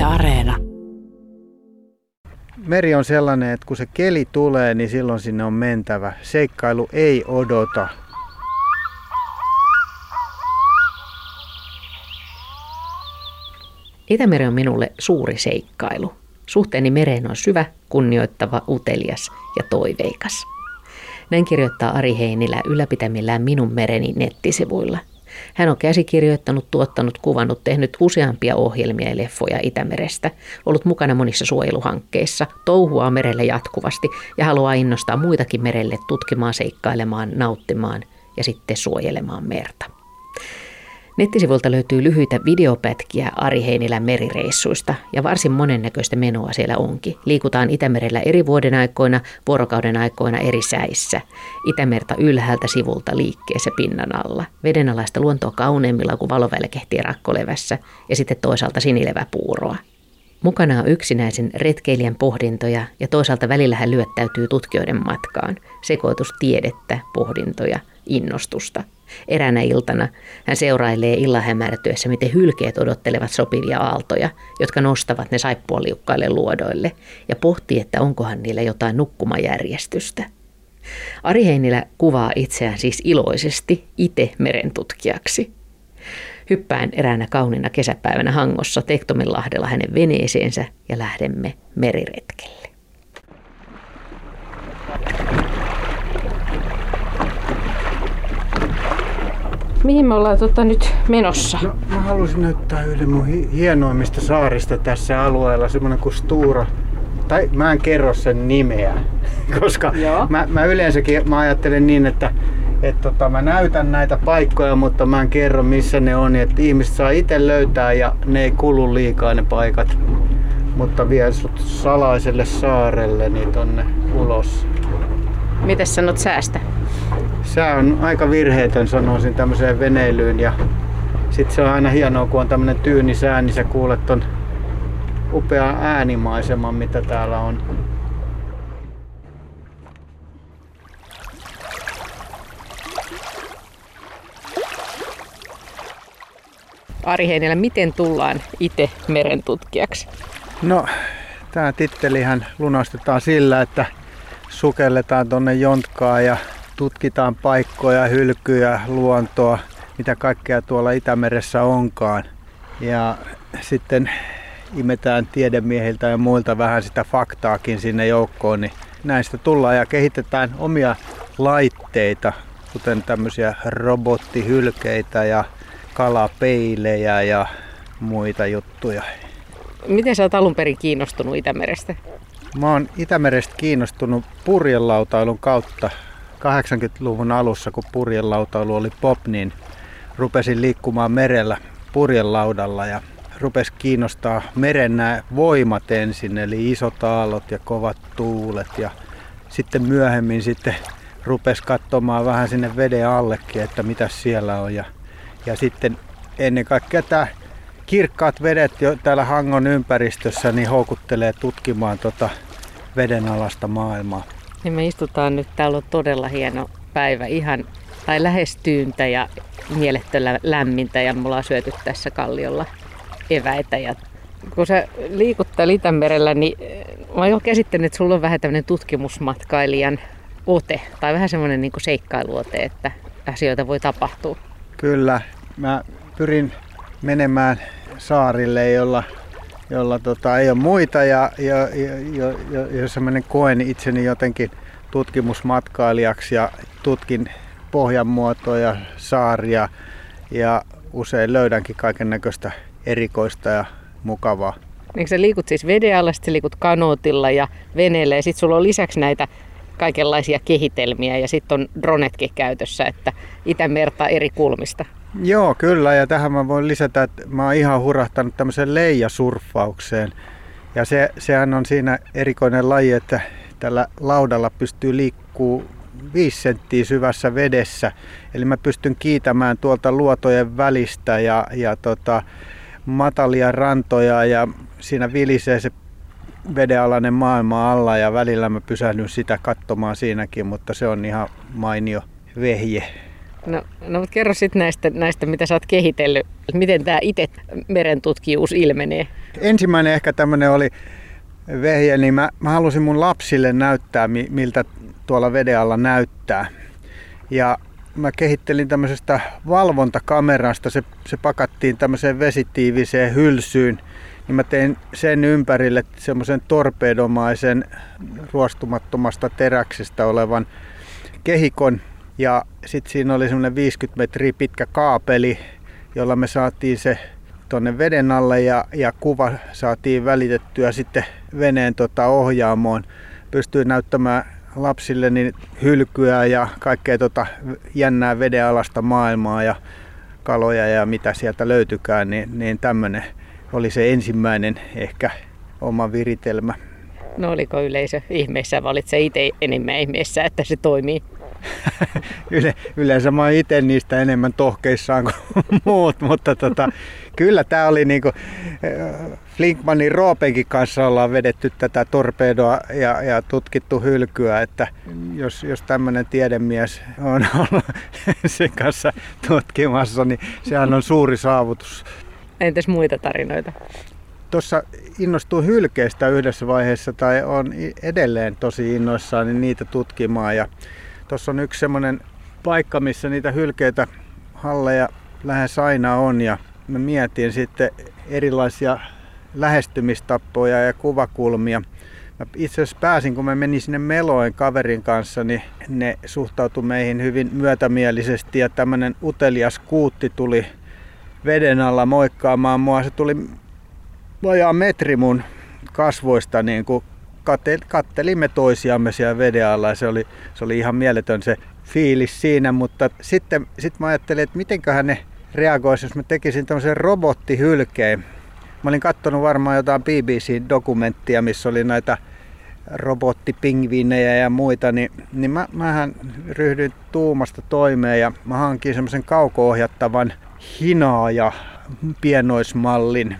Yle Areena. Meri on sellainen, että kun se keli tulee, niin silloin sinne on mentävä. Seikkailu ei odota. Itämeri on minulle suuri seikkailu. Suhteeni mereen on syvä, kunnioittava, utelias ja toiveikas. Näin kirjoittaa Ari Heinilä ylläpitämillään Minun mereni nettisivuilla. Hän on käsikirjoittanut, tuottanut, kuvannut, tehnyt useampia ohjelmia ja leffoja Itämerestä, ollut mukana monissa suojeluhankkeissa, touhua merelle jatkuvasti ja haluaa innostaa muitakin merelle tutkimaan, seikkailemaan, nauttimaan ja sitten suojelemaan merta. Nettisivuilta löytyy lyhyitä videopätkiä Ari Heinilän merireissuista ja varsin monennäköistä menoa siellä onkin. Liikutaan Itämerellä eri vuoden aikoina, vuorokauden aikoina eri säissä. Itämerta ylhäältä sivulta liikkeessä pinnan alla. Vedenalaista luontoa kauneimmilla kuin valovälkehtiä rakkolevässä ja sitten toisaalta sinileväpuuroa. Mukana on yksinäisen retkeilijän pohdintoja ja toisaalta välillä hän lyöttäytyy tutkijoiden matkaan. Sekoitus tiedettä, pohdintoja, innostusta – Eräänä iltana hän seurailee illan hämärtyessä, miten hylkeet odottelevat sopivia aaltoja, jotka nostavat ne saippualiukkaille luodoille, ja pohtii, että onkohan niillä jotain nukkumajärjestystä. Ari Heinilä kuvaa itseään siis iloisesti itse merentutkijaksi. Hyppään eräänä kauniina kesäpäivänä Hangossa Tektomenlahdella hänen veneeseensä ja lähdemme meriretkelle. Mihin me ollaan tota nyt menossa? No, mä halusin näyttää yhden mun hienoimmista saarista tässä alueella, semmonen kuin Stura. Tai mä en kerro sen nimeä, koska mä, mä, yleensäkin mä ajattelen niin, että et tota, mä näytän näitä paikkoja, mutta mä en kerro missä ne on, että ihmiset saa itse löytää ja ne ei kulu liikaa ne paikat. Mutta vie sut salaiselle saarelle niin tonne ulos. Miten sanot säästä? sää on aika virheetön sanoisin tämmöiseen veneilyyn ja sitten se on aina hienoa kun on tämmönen tyyni sää, niin sä kuulet ton upea äänimaiseman mitä täällä on. Ari Heinilä, miten tullaan itse merentutkijaksi? No, tämä tittelihän lunastetaan sillä, että sukelletaan tonne Jontkaan ja tutkitaan paikkoja, hylkyjä, luontoa, mitä kaikkea tuolla Itämeressä onkaan. Ja sitten imetään tiedemiehiltä ja muilta vähän sitä faktaakin sinne joukkoon, niin näistä tullaan ja kehitetään omia laitteita, kuten tämmöisiä robottihylkeitä ja kalapeilejä ja muita juttuja. Miten sä oot alun perin kiinnostunut Itämerestä? Mä oon Itämerestä kiinnostunut purjelautailun kautta 80-luvun alussa, kun purjelautailu oli pop, niin rupesin liikkumaan merellä purjelaudalla ja rupesi kiinnostaa meren nämä voimat ensin, eli isot aallot ja kovat tuulet ja sitten myöhemmin sitten rupesi katsomaan vähän sinne veden allekin, että mitä siellä on ja, ja sitten ennen kaikkea tämä kirkkaat vedet jo täällä Hangon ympäristössä niin houkuttelee tutkimaan tota vedenalasta maailmaa. Niin me istutaan nyt, täällä on todella hieno päivä, ihan tai lähes tyyntä ja mielettöllä lämmintä ja mulla on syöty tässä kalliolla eväitä. Ja kun sä liikut täällä Itämerellä, niin eh, mä oon käsittänyt, että sulla on vähän tämmöinen tutkimusmatkailijan ote tai vähän semmoinen niin seikkailuote, että asioita voi tapahtua. Kyllä, mä pyrin menemään saarille, jolla jolla tota, ei ole muita ja, ja, ja, ja jossa mä koen itseni jotenkin tutkimusmatkailijaksi ja tutkin pohjanmuotoja, saaria ja usein löydänkin kaiken näköistä erikoista ja mukavaa. Niin sä liikut siis veden alla, sitten liikut kanootilla ja veneellä ja sitten sulla on lisäksi näitä kaikenlaisia kehitelmiä ja sitten on dronetkin käytössä, että Itämerta eri kulmista. Joo, kyllä. Ja tähän mä voin lisätä, että mä oon ihan hurahtanut tämmöiseen leijasurffaukseen. Ja se, sehän on siinä erikoinen laji, että tällä laudalla pystyy liikkuu 5 senttiä syvässä vedessä. Eli mä pystyn kiitämään tuolta luotojen välistä ja, ja tota, matalia rantoja ja siinä vilisee se vedenalainen maailma alla ja välillä mä pysähdyn sitä katsomaan siinäkin, mutta se on ihan mainio vehje. No, no mutta kerro sitten näistä, näistä, mitä sä oot kehitellyt Miten tämä itse merentutkijuus ilmenee? Ensimmäinen ehkä tämmöinen oli vehje, niin mä, mä halusin mun lapsille näyttää, miltä tuolla veden alla näyttää. Ja mä kehittelin tämmöisestä valvontakamerasta, se, se pakattiin tämmöiseen vesitiiviseen hylsyyn, niin mä tein sen ympärille semmoisen torpedomaisen ruostumattomasta teräksestä olevan kehikon. Ja sitten siinä oli semmoinen 50 metriä pitkä kaapeli, jolla me saatiin se tuonne veden alle ja, ja kuva saatiin välitettyä sitten veneen tota ohjaamoon. Pystyy näyttämään lapsille niin hylkyä ja kaikkea tota jännää vedenalasta maailmaa ja kaloja ja mitä sieltä löytykään, niin, niin tämmöinen oli se ensimmäinen ehkä oma viritelmä. No oliko yleisö ihmeessä, valitsee itse enemmän ihmeessä, että se toimii? Yle, yleensä mä oon itse niistä enemmän tohkeissaan kuin muut, mutta tota, kyllä tämä oli niinku, äh, Flinkmanin Roopenkin kanssa ollaan vedetty tätä torpedoa ja, ja tutkittu hylkyä, että jos, jos tämmöinen tiedemies on ollut sen kanssa tutkimassa, niin sehän on suuri saavutus. Entäs muita tarinoita? Tuossa innostuin hylkeistä yhdessä vaiheessa tai on edelleen tosi innoissaan niin niitä tutkimaan ja Tuossa on yksi semmoinen paikka, missä niitä hylkeitä halleja lähes aina on ja mä mietin sitten erilaisia lähestymistappoja ja kuvakulmia. Mä itse asiassa pääsin, kun mä menin sinne meloen kaverin kanssa, niin ne suhtautui meihin hyvin myötämielisesti ja tämmönen utelias kuutti tuli veden alla moikkaamaan mua. Se tuli vajaa metri mun kasvoista niin kuin kattelimme toisiamme siellä veden alla se oli, se oli ihan mieletön se fiilis siinä, mutta sitten sit mä ajattelin, että mitenköhän ne reagoisi, jos mä tekisin tämmöisen robottihylkeen. Mä olin katsonut varmaan jotain BBC-dokumenttia, missä oli näitä robottipingviinejä ja muita, niin, niin mä, mähän ryhdyin tuumasta toimeen ja mä hankin semmoisen kauko-ohjattavan hinaaja pienoismallin,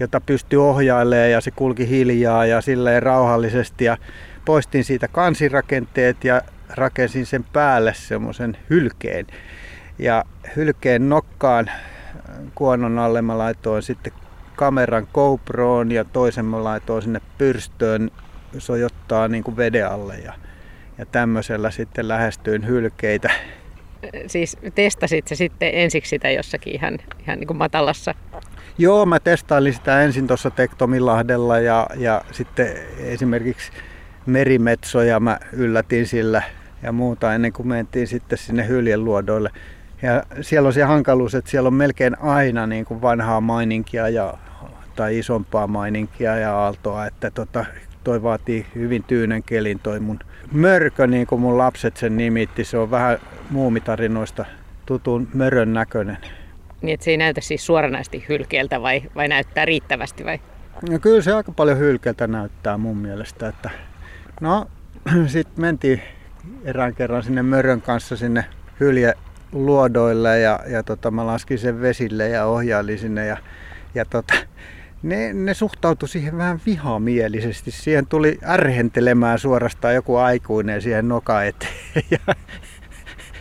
jota pystyi ohjailemaan ja se kulki hiljaa ja silleen rauhallisesti ja poistin siitä kansirakenteet ja rakensin sen päälle semmoisen hylkeen. Ja hylkeen nokkaan kuonon alle mä laitoin sitten kameran GoProon ja toisen mä laitoin sinne pyrstöön sojottaa niin kuin veden alle ja, ja tämmöisellä sitten lähestyin hylkeitä. Siis testasit se sitten ensiksi sitä jossakin ihan, ihan niin kuin matalassa Joo, mä testailin sitä ensin tuossa Tektomilahdella ja, ja sitten esimerkiksi merimetsoja mä yllätin sillä ja muuta ennen kuin mentiin sitten sinne hyljeluodoille. Ja siellä on se hankaluus, että siellä on melkein aina niin kuin vanhaa maininkia ja, tai isompaa maininkia ja aaltoa, että tota, toi vaatii hyvin tyynen kelin toi mun mörkö, niin kuin mun lapset sen nimitti. Se on vähän muumitarinoista tutun mörön näköinen. Niin että se ei näytä siis suoranaisesti hylkeeltä vai, vai näyttää riittävästi vai? No kyllä se aika paljon hylkeeltä näyttää mun mielestä. Että... No sitten mentiin erään kerran sinne mörön kanssa sinne hyljeluodoille ja, ja tota, mä laskin sen vesille ja ohjailin sinne ja, ja tota, ne, ne suhtautui siihen vähän vihamielisesti. Siihen tuli ärhentelemään suorastaan joku aikuinen siihen noka eteen. Ja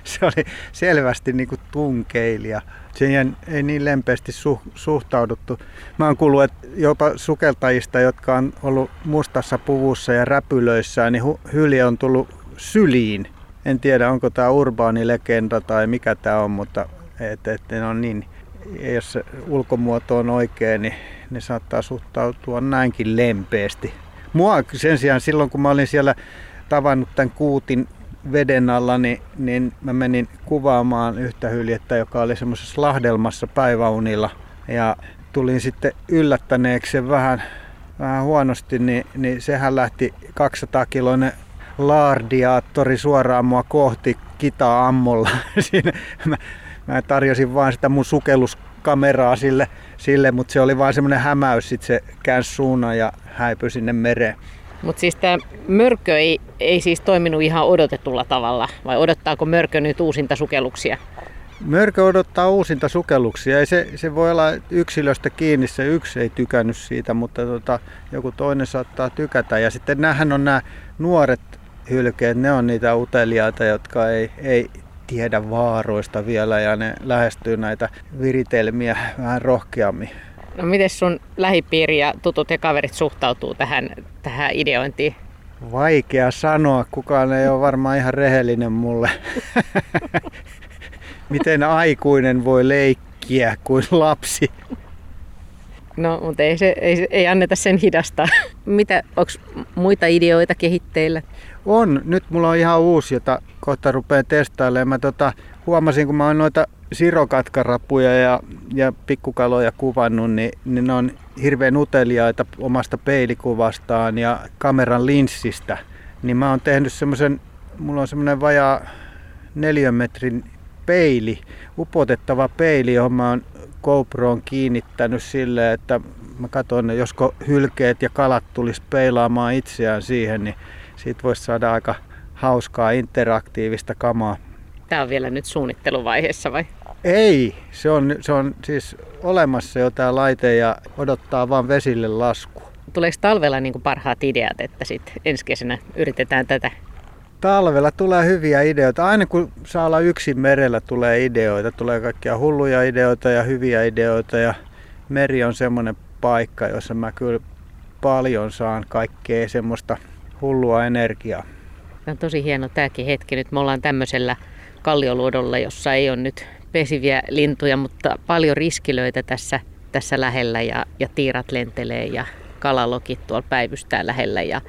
se oli selvästi niin kuin tunkeilija siihen ei niin lempeästi su, suhtauduttu. Mä oon kuullut, että jopa sukeltajista, jotka on ollut mustassa puvussa ja räpylöissä, niin hylje on tullut syliin. En tiedä, onko tämä urbaani legenda tai mikä tämä on, mutta et, et, ne on niin, jos se ulkomuoto on oikein, niin ne saattaa suhtautua näinkin lempeästi. Mua sen sijaan silloin, kun mä olin siellä tavannut tämän kuutin veden alla, niin, niin mä menin kuvaamaan yhtä hyljettä, joka oli semmoisessa lahdelmassa päiväunilla. Ja tulin sitten yllättäneeksi sen vähän, vähän huonosti, niin, niin sehän lähti 200 kiloinen laardiaattori suoraan mua kohti kita ammolla. Siinä mä, mä tarjosin vain sitä mun sukelluskameraa sille, sille mutta se oli vain semmoinen hämäys, sitten se käänsi suunnan ja häipyi sinne mereen. Mutta siis tämä mörkö ei, ei siis toiminut ihan odotetulla tavalla, vai odottaako mörkö nyt uusinta sukelluksia? Mörkö odottaa uusinta sukelluksia. Ei se, se voi olla yksilöstä kiinni, se yksi ei tykännyt siitä, mutta tota, joku toinen saattaa tykätä. Ja sitten näähän on nämä nuoret hylkeet, ne on niitä uteliaita, jotka ei, ei tiedä vaaroista vielä ja ne lähestyy näitä viritelmiä vähän rohkeammin. No miten sun lähipiiri ja tutut ja kaverit suhtautuu tähän, tähän ideointiin? Vaikea sanoa, kukaan ei ole varmaan ihan rehellinen mulle. Miten aikuinen voi leikkiä kuin lapsi? No, mutta ei, se, ei, ei anneta sen hidasta. Mitä, onko muita ideoita kehitteillä? On. Nyt mulla on ihan uusi, jota kohta rupean testailemaan. Mä tota, huomasin, kun mä oon noita sirokatkarapuja ja, ja pikkukaloja kuvannut, niin, niin ne on hirveän uteliaita omasta peilikuvastaan ja kameran linssistä. Niin mä oon tehnyt semmoisen, mulla on semmoinen vajaa neljän metrin peili, upotettava peili, johon mä oon GoProon kiinnittänyt sille, että mä katson, josko hylkeet ja kalat tulisi peilaamaan itseään siihen, niin siitä voisi saada aika hauskaa interaktiivista kamaa. Tämä on vielä nyt suunnitteluvaiheessa vai? Ei, se on, se on siis olemassa jo tämä laite ja odottaa vain vesille lasku. Tuleeko talvella niin parhaat ideat, että sitten ensi kesänä yritetään tätä Talvella tulee hyviä ideoita. Aina kun saa olla yksin merellä tulee ideoita. Tulee kaikkia hulluja ideoita ja hyviä ideoita. Ja meri on semmoinen paikka, jossa mä kyllä paljon saan kaikkea semmoista hullua energiaa. Tämä on tosi hieno tämäkin hetki. Nyt me ollaan tämmöisellä kallioluodolla, jossa ei ole nyt pesiviä lintuja, mutta paljon riskilöitä tässä, tässä lähellä ja, ja tiirat lentelee ja kalalokit tuolla päivystää lähellä ja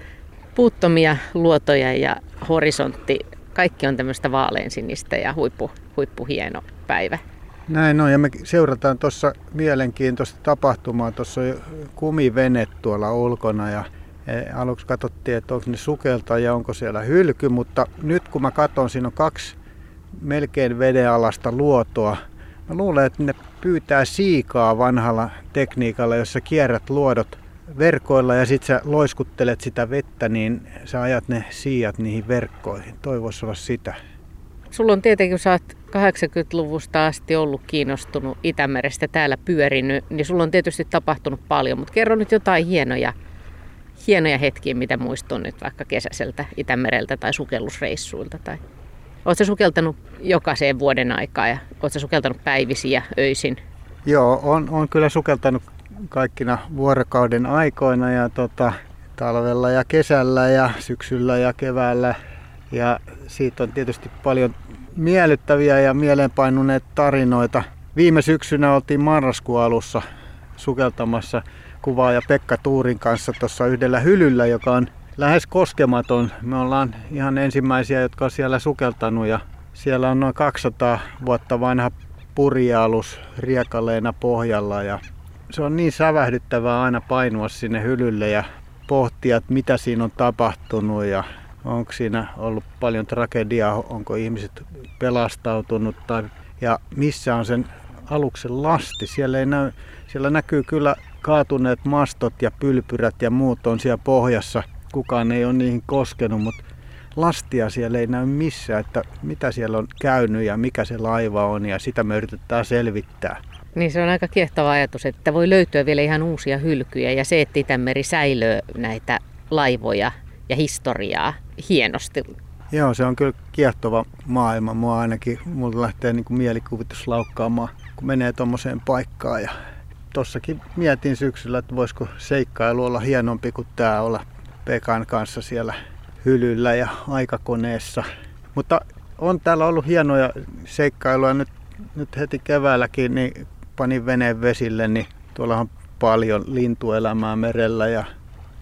puuttomia luotoja ja horisontti, kaikki on tämmöistä vaaleansinistä ja huippu, huippuhieno päivä. Näin on, ja me seurataan tuossa mielenkiintoista tapahtumaa. Tuossa on kumivene tuolla ulkona ja e, aluksi katsottiin, että onko ne sukelta ja onko siellä hylky, mutta nyt kun mä katson, siinä on kaksi melkein vedenalasta luotoa. Mä luulen, että ne pyytää siikaa vanhalla tekniikalla, jossa kierrät luodot verkoilla ja sitten sä loiskuttelet sitä vettä, niin sä ajat ne siijat niihin verkkoihin. Toivoisi olla sitä. Sulla on tietenkin, kun sä oot 80-luvusta asti ollut kiinnostunut Itämerestä täällä pyörinyt, niin sulla on tietysti tapahtunut paljon, mutta kerro nyt jotain hienoja, hienoja hetkiä, mitä muistun nyt vaikka kesäiseltä Itämereltä tai sukellusreissuilta. Tai... Oletko sukeltanut jokaiseen vuoden aikaa ja oletko sukeltanut päivisiä öisin? Joo, on, on kyllä sukeltanut kaikkina vuorokauden aikoina ja tota, talvella ja kesällä ja syksyllä ja keväällä. Ja siitä on tietysti paljon miellyttäviä ja mieleenpainuneet tarinoita. Viime syksynä oltiin marraskuun alussa sukeltamassa kuvaaja Pekka Tuurin kanssa tuossa yhdellä hylyllä, joka on lähes koskematon. Me ollaan ihan ensimmäisiä, jotka on siellä sukeltanut ja siellä on noin 200 vuotta vanha purjealus riekaleena pohjalla ja se on niin sävähdyttävää aina painua sinne hylylle ja pohtia, että mitä siinä on tapahtunut ja onko siinä ollut paljon tragediaa, onko ihmiset pelastautunut tai, ja missä on sen aluksen lasti. Siellä, ei näy, siellä näkyy kyllä kaatuneet mastot ja pylpyrät ja muut on siellä pohjassa. Kukaan ei ole niihin koskenut, mutta lastia siellä ei näy missään, että mitä siellä on käynyt ja mikä se laiva on ja sitä me yritetään selvittää. Niin se on aika kiehtova ajatus, että voi löytyä vielä ihan uusia hylkyjä ja se, että Itämeri säilöö näitä laivoja ja historiaa hienosti. Joo, se on kyllä kiehtova maailma. Mua ainakin, mulla lähtee niin kuin mielikuvitus laukkaamaan, kun menee tuommoiseen paikkaan. Ja tossakin mietin syksyllä, että voisiko seikkailu olla hienompi kuin tämä olla Pekan kanssa siellä hylyllä ja aikakoneessa. Mutta on täällä ollut hienoja seikkailuja nyt, nyt heti keväälläkin, niin panin veneen vesille, niin tuolla on paljon lintuelämää merellä ja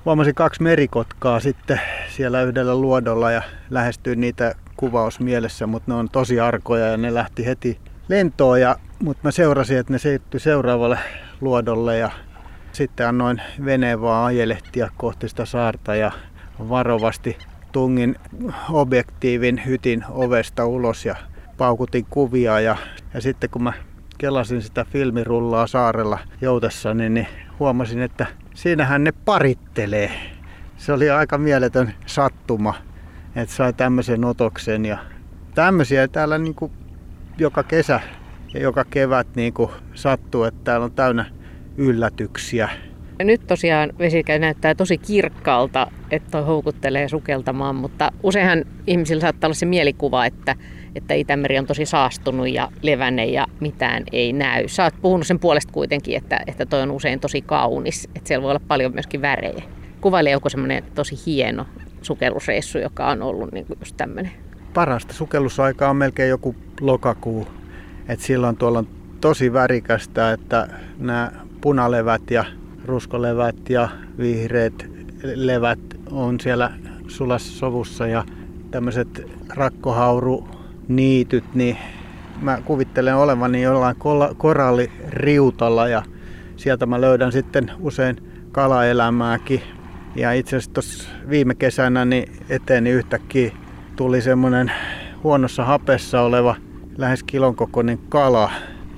huomasin kaksi merikotkaa sitten siellä yhdellä luodolla ja lähestyin niitä kuvaus mielessä, mutta ne on tosi arkoja ja ne lähti heti lentoon, ja, mutta mä seurasin, että ne siirtyi seuraavalle luodolle ja sitten annoin veneen vaan ajelehtia kohti sitä saarta ja varovasti tungin objektiivin hytin ovesta ulos ja paukutin kuvia ja, ja sitten kun mä kelasin sitä filmirullaa saarella joutessani, niin huomasin, että siinähän ne parittelee. Se oli aika mieletön sattuma, että sai tämmöisen otoksen ja tämmöisiä täällä niin kuin joka kesä ja joka kevät niin kuin sattuu, että täällä on täynnä yllätyksiä. Nyt tosiaan vesikä näyttää tosi kirkkaalta, että toi houkuttelee sukeltamaan, mutta useinhan ihmisillä saattaa olla se mielikuva, että, että Itämeri on tosi saastunut ja levänne ja mitään ei näy. Sä oot puhunut sen puolesta kuitenkin, että, että toi on usein tosi kaunis, että siellä voi olla paljon myöskin värejä. Kuvaile joku semmoinen tosi hieno sukellusreissu, joka on ollut niin kuin just tämmöinen? Parasta sukellusaikaa on melkein joku lokakuu. Et silloin tuolla on tosi värikästä, että nämä punalevät ja ruskolevät ja vihreät levät on siellä sulassa sovussa ja tämmöiset rakkohauru-niityt, niin mä kuvittelen olevani jollain koralliriutalla ja sieltä mä löydän sitten usein kalaelämääkin. Ja itse asiassa tuossa viime kesänä niin eteeni yhtäkkiä tuli semmoinen huonossa hapessa oleva lähes kilon kokoinen kala,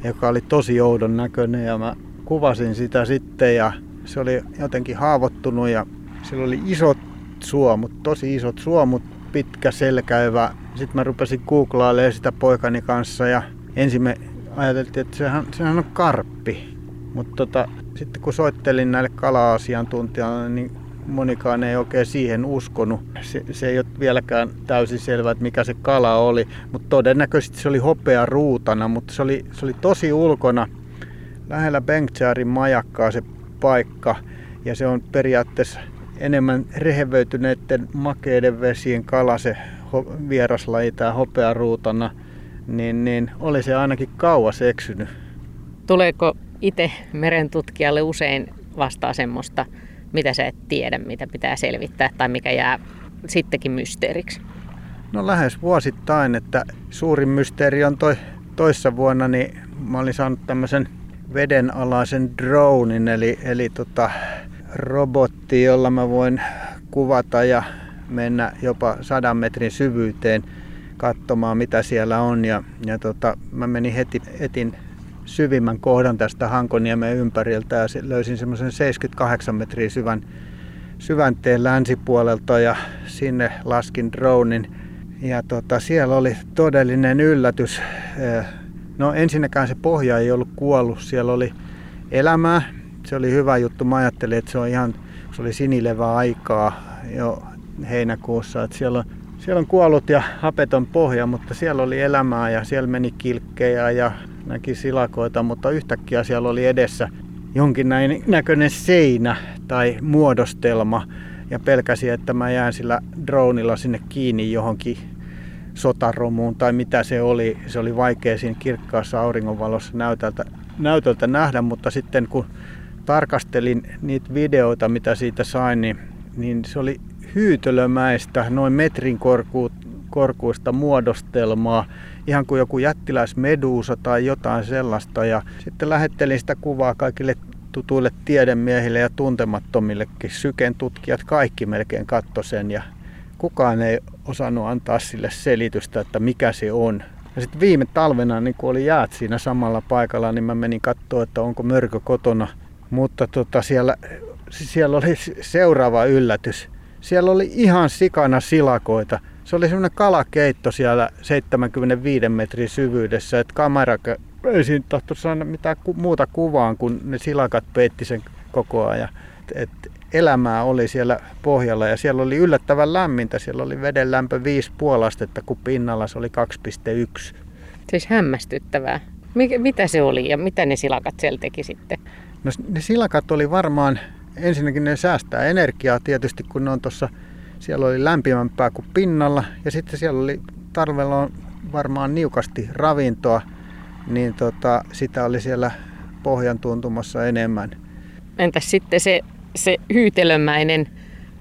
joka oli tosi joudon näköinen ja mä kuvasin sitä sitten ja se oli jotenkin haavoittunut ja sillä oli isot suomut, tosi isot suomut, pitkä selkäivä. Sitten mä rupesin googlailemaan sitä poikani kanssa ja ensin me ajateltiin, että sehän, sehän on karppi. Mutta tota, sitten kun soittelin näille kala-asiantuntijoille, niin monikaan ei oikein siihen uskonut. Se, se ei ole vieläkään täysin selvää, että mikä se kala oli, mutta todennäköisesti se oli hopea ruutana, mutta se oli, se oli tosi ulkona. Lähellä Bengtjärin majakkaa se paikka ja se on periaatteessa enemmän rehevöityneiden makeiden vesien kala se vieraslaji tämä hopearuutana, niin, niin oli se ainakin kauas eksynyt. Tuleeko itse merentutkijalle usein vastaa semmoista mitä sä et tiedä, mitä pitää selvittää tai mikä jää sittenkin mysteeriksi? No lähes vuosittain, että suurin mysteeri on toi toissa vuonna, niin mä olin saanut tämmöisen vedenalaisen dronin, eli, eli tota, robotti, jolla mä voin kuvata ja mennä jopa sadan metrin syvyyteen katsomaan, mitä siellä on. Ja, ja tota, mä menin heti, etin syvimmän kohdan tästä Hankoniemen ympäriltä ja löysin semmoisen 78 metriä syvän syvänteen länsipuolelta ja sinne laskin dronin. Ja tota, siellä oli todellinen yllätys. No ensinnäkään se pohja ei ollut kuollut, siellä oli elämää. Se oli hyvä juttu. Mä ajattelin, että se on ihan, se oli sinilevä aikaa jo heinäkuussa. Että siellä, on, siellä on kuollut ja hapeton pohja, mutta siellä oli elämää ja siellä meni kilkkejä ja näki silakoita, mutta yhtäkkiä siellä oli edessä jonkin näköinen seinä tai muodostelma ja pelkäsi, että mä jään sillä dronilla sinne kiinni johonkin sotaromuun tai mitä se oli. Se oli vaikea siinä kirkkaassa auringonvalossa näytöltä, näytöltä nähdä, mutta sitten kun tarkastelin niitä videoita, mitä siitä sain, niin, niin se oli hyytölömäistä, noin metrin korku, korkuista muodostelmaa, ihan kuin joku jättiläismeduusa tai jotain sellaista. Ja sitten lähettelin sitä kuvaa kaikille tutuille tiedemiehille ja tuntemattomillekin. Syken tutkijat kaikki melkein katto sen ja kukaan ei osannut antaa sille selitystä, että mikä se on. Ja sitten viime talvena, niin kun oli jäät siinä samalla paikalla, niin mä menin katsoa, että onko mörkö kotona. Mutta tota, siellä, siellä oli seuraava yllätys. Siellä oli ihan sikana silakoita. Se oli semmoinen kalakeitto siellä 75 metrin syvyydessä, että kamera ei siinä tahto saada mitään muuta kuvaan, kun ne silakat peitti sen koko ajan. Et elämää oli siellä pohjalla ja siellä oli yllättävän lämmintä. Siellä oli veden lämpö 5,5 astetta, kun pinnalla se oli 2,1. Siis hämmästyttävää. Mitä se oli ja mitä ne silakat siellä teki sitten? No ne silakat oli varmaan, ensinnäkin ne säästää energiaa tietysti, kun ne on tuossa siellä oli lämpimämpää kuin pinnalla ja sitten siellä oli talvella on varmaan niukasti ravintoa, niin tota, sitä oli siellä pohjan tuntumassa enemmän. Entäs sitten se, se hyytelömäinen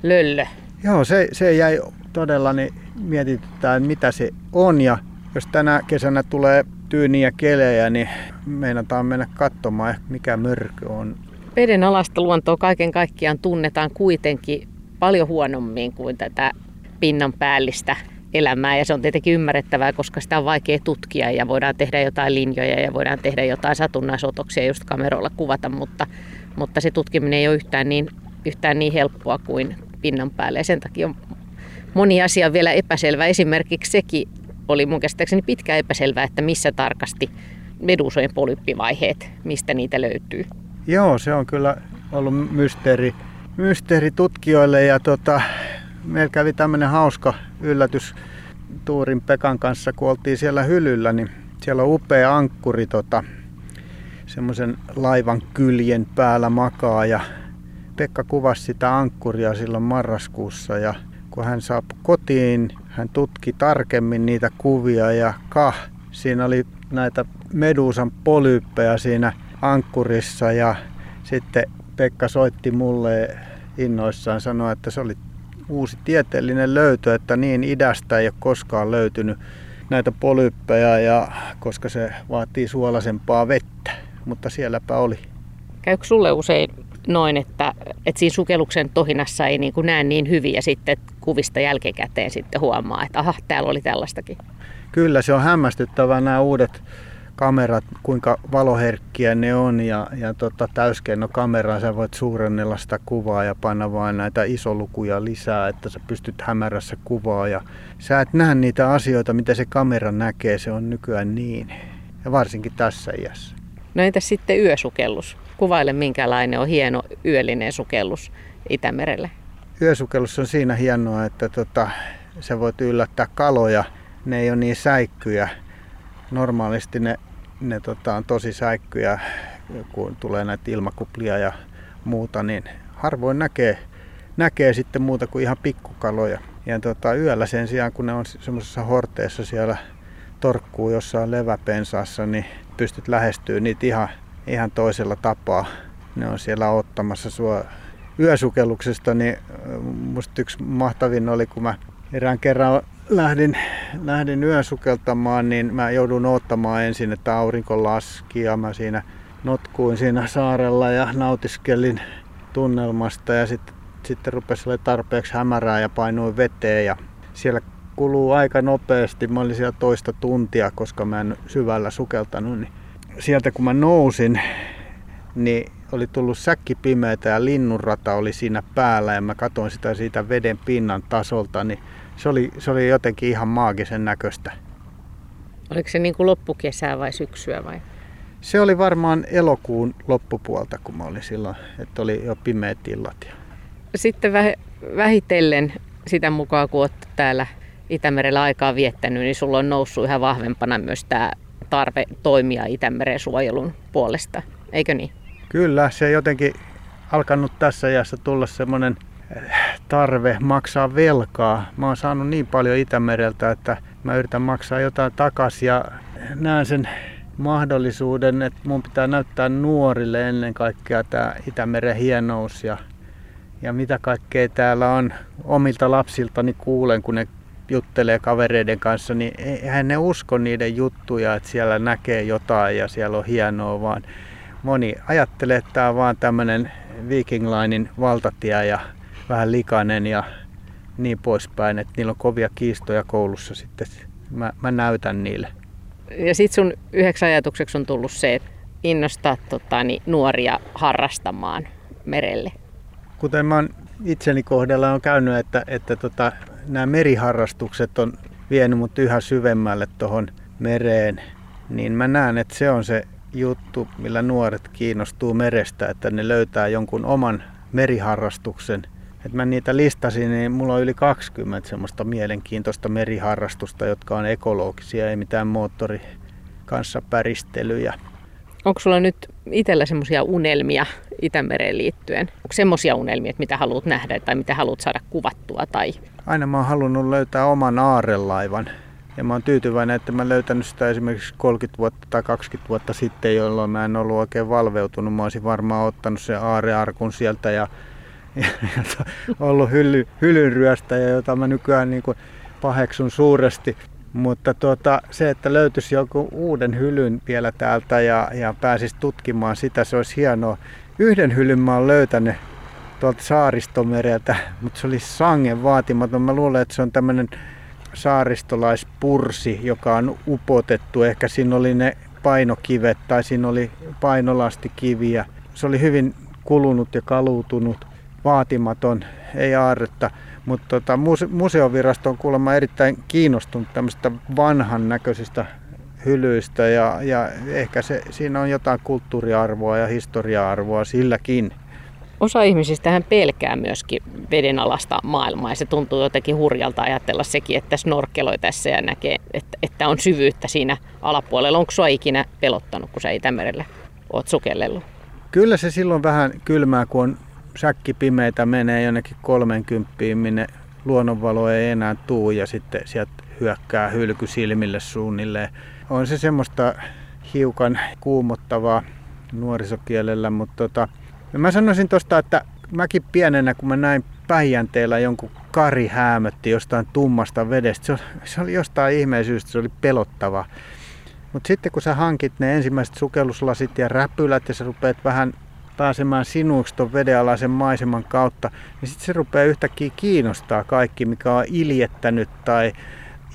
löllö? Joo, se, se jäi todella niin mietityttää, mitä se on. Ja jos tänä kesänä tulee tyyniä kelejä, niin meinataan mennä katsomaan, mikä mörkö on. Veden alasta luontoa kaiken kaikkiaan tunnetaan kuitenkin paljon huonommin kuin tätä pinnan päällistä elämää ja se on tietenkin ymmärrettävää, koska sitä on vaikea tutkia ja voidaan tehdä jotain linjoja ja voidaan tehdä jotain satunnaisotoksia just kameroilla kuvata, mutta, mutta se tutkiminen ei ole yhtään niin, yhtään niin helppoa kuin pinnan päälle ja sen takia on moni asia on vielä epäselvä. Esimerkiksi sekin oli mun käsittääkseni pitkä epäselvää, että missä tarkasti medusojen polyppivaiheet, mistä niitä löytyy. Joo, se on kyllä ollut mysteeri, mysteeri tutkijoille ja tota, meillä kävi tämmöinen hauska yllätys Tuurin Pekan kanssa, kun oltiin siellä hylyllä, niin siellä on upea ankkuri tota, semmoisen laivan kyljen päällä makaa ja Pekka kuvasi sitä ankkuria silloin marraskuussa ja kun hän saapui kotiin, hän tutki tarkemmin niitä kuvia ja kah, siinä oli näitä medusan polyyppejä siinä ankkurissa ja sitten Pekka soitti mulle innoissaan sanoa, että se oli uusi tieteellinen löytö, että niin idästä ei ole koskaan löytynyt näitä polyppejä, ja, koska se vaatii suolasempaa vettä, mutta sielläpä oli. Käykö sulle usein noin, että, että siinä sukelluksen tohinassa ei niin kuin näe niin hyvin ja sitten kuvista jälkikäteen sitten huomaa, että aha, täällä oli tällaistakin? Kyllä, se on hämmästyttävää nämä uudet kamerat, kuinka valoherkkiä ne on ja, ja tota, täyskennokameraan sä voit suurennella sitä kuvaa ja panna vain näitä isolukuja lisää, että sä pystyt hämärässä kuvaa ja sä et näe niitä asioita, mitä se kamera näkee, se on nykyään niin. Ja varsinkin tässä iässä. No entäs sitten yösukellus? Kuvaile minkälainen on hieno yöllinen sukellus Itämerelle. Yösukellus on siinä hienoa, että tota, sä voit yllättää kaloja. Ne ei ole niin säikkyjä. Normaalisti ne ne tota, on tosi säikkyjä, kun tulee näitä ilmakuplia ja muuta, niin harvoin näkee, näkee sitten muuta kuin ihan pikkukaloja. Ja tota, yöllä sen sijaan, kun ne on semmoisessa horteessa siellä torkkuu jossain leväpensaassa, niin pystyt lähestyä niitä ihan, ihan toisella tapaa. Ne on siellä ottamassa sua yösukelluksesta, niin musta yksi mahtavin oli, kun mä erään kerran lähdin, lähdin yön sukeltamaan, niin mä joudun odottamaan ensin, että aurinko laski ja mä siinä notkuin siinä saarella ja nautiskelin tunnelmasta ja sitten, sitten rupesi olla tarpeeksi hämärää ja painuin veteen ja siellä kuluu aika nopeasti. Mä olin siellä toista tuntia, koska mä en syvällä sukeltanut. Niin sieltä kun mä nousin, niin oli tullut säkki pimeätä ja linnunrata oli siinä päällä ja mä katsoin sitä siitä veden pinnan tasolta, niin se oli, se oli jotenkin ihan maagisen näköistä. Oliko se niin kuin loppukesää vai syksyä vai? Se oli varmaan elokuun loppupuolta, kun mä olin silloin, että oli jo pimeät illat. Sitten vähitellen sitä mukaan, kun olet täällä Itämerellä aikaa viettänyt, niin sulla on noussut yhä vahvempana myös tämä tarve toimia Itämeren suojelun puolesta, eikö niin? Kyllä, se jotenkin alkanut tässä ajassa tulla semmoinen tarve maksaa velkaa. Mä oon saanut niin paljon Itämereltä, että mä yritän maksaa jotain takaisin ja näen sen mahdollisuuden, että mun pitää näyttää nuorille ennen kaikkea tämä Itämeren hienous ja, ja mitä kaikkea täällä on. Omilta lapsiltani kuulen, kun ne juttelee kavereiden kanssa, niin eihän ne usko niiden juttuja, että siellä näkee jotain ja siellä on hienoa, vaan moni ajattelee, että tämä on vaan tämmöinen Viking Linein valtatie ja vähän likainen ja niin poispäin, että niillä on kovia kiistoja koulussa sitten. Mä, mä näytän niille. Ja sitten sun yhdeksi ajatukseksi on tullut se, että innostaa tota, niin, nuoria harrastamaan merelle. Kuten mä oon itseni kohdalla on käynyt, että, että tota, nämä meriharrastukset on vienyt mut yhä syvemmälle tuohon mereen, niin mä näen, että se on se juttu, millä nuoret kiinnostuu merestä, että ne löytää jonkun oman meriharrastuksen – et mä niitä listasin, niin mulla on yli 20 semmoista mielenkiintoista meriharrastusta, jotka on ekologisia, ei mitään moottori kanssa päristelyjä. Onko sulla nyt itsellä semmoisia unelmia Itämereen liittyen? Onko semmoisia unelmia, että mitä haluat nähdä tai mitä haluat saada kuvattua? Tai... Aina mä oon halunnut löytää oman aarelaivan. Ja mä oon tyytyväinen, että mä löytänyt sitä esimerkiksi 30 vuotta tai 20 vuotta sitten, jolloin mä en ollut oikein valveutunut. Mä olisin varmaan ottanut sen aarearkun sieltä ja ollut hyly, hylynryöstäjä, jota mä nykyään niin kuin paheksun suuresti. Mutta tuota, se, että löytyisi joku uuden hylyn vielä täältä ja, ja pääsisi tutkimaan sitä, se olisi hienoa. Yhden hylyn mä oon löytänyt tuolta saaristomereltä, mutta se oli sangen vaatimaton. Mä luulen, että se on tämmöinen saaristolaispursi, joka on upotettu. Ehkä siinä oli ne painokivet tai siinä oli painolastikiviä. Se oli hyvin kulunut ja kaluutunut vaatimaton, ei aarretta. Mutta tota, muse- museovirasto on kuulemma erittäin kiinnostunut tämmöistä vanhan näköisistä hylyistä ja, ja ehkä se, siinä on jotain kulttuuriarvoa ja historia-arvoa silläkin. Osa ihmisistä pelkää myöskin vedenalasta maailmaa ja se tuntuu jotenkin hurjalta ajatella sekin, että snorkeloi tässä ja näkee, että, että on syvyyttä siinä alapuolella. Onko sua ikinä pelottanut, kun sä Itämerellä oot sukellellut? Kyllä se silloin vähän kylmää, kun on säkki pimeitä menee jonnekin 30, minne luonnonvalo ei enää tuu ja sitten sieltä hyökkää hylky silmille suunnilleen. On se semmoista hiukan kuumottavaa nuorisokielellä, mutta tota, mä sanoisin tuosta, että mäkin pienenä, kun mä näin Päijänteellä jonkun kari häämötti jostain tummasta vedestä, se oli, se oli jostain ihmeen syystä, se oli pelottava. Mutta sitten kun sä hankit ne ensimmäiset sukelluslasit ja räpylät ja sä rupeat vähän pääsemään sinuiksi tuon vedenalaisen maiseman kautta, niin sitten se rupeaa yhtäkkiä kiinnostaa kaikki, mikä on iljettänyt. Tai,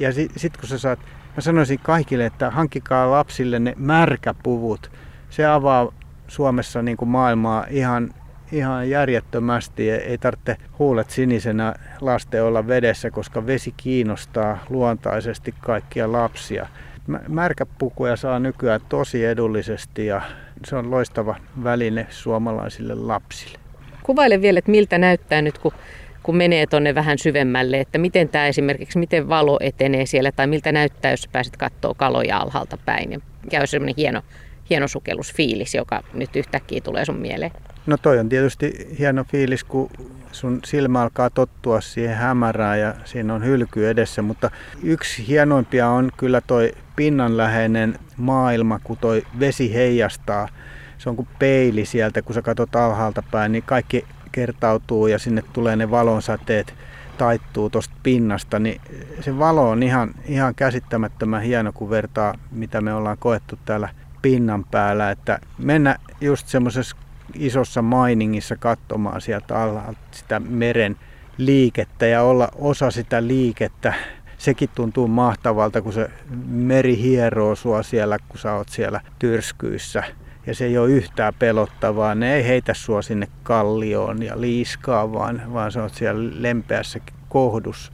ja sitten sit kun sä saat, mä sanoisin kaikille, että hankkikaa lapsille ne märkäpuvut. Se avaa Suomessa niin kuin maailmaa ihan, ihan järjettömästi. Ei tarvitse huulet sinisenä lasten olla vedessä, koska vesi kiinnostaa luontaisesti kaikkia lapsia. Märkäpukuja saa nykyään tosi edullisesti ja se on loistava väline suomalaisille lapsille. Kuvaile vielä, että miltä näyttää nyt, kun, kun menee tuonne vähän syvemmälle, että miten tämä esimerkiksi, miten valo etenee siellä, tai miltä näyttää, jos pääset katsoa kaloja alhaalta päin. Ja käy semmoinen hieno, hieno sukellusfiilis, joka nyt yhtäkkiä tulee sun mieleen. No toi on tietysti hieno fiilis, kun sun silmä alkaa tottua siihen hämärään ja siinä on hylky edessä, mutta yksi hienoimpia on kyllä toi pinnanläheinen maailma, kun toi vesi heijastaa. Se on kuin peili sieltä, kun sä katsot alhaalta päin, niin kaikki kertautuu ja sinne tulee ne valonsateet taittuu tuosta pinnasta, niin se valo on ihan, ihan käsittämättömän hieno, kun vertaa, mitä me ollaan koettu täällä pinnan päällä. Että mennä just semmoisessa isossa mainingissa katsomaan sieltä alhaalta sitä meren liikettä ja olla osa sitä liikettä. Sekin tuntuu mahtavalta, kun se meri hieroo sua siellä, kun sä oot siellä tyrskyissä. Ja se ei ole yhtään pelottavaa. Ne ei heitä sua sinne kallioon ja liiskaa, vaan, vaan sä oot siellä lempeässä kohdussa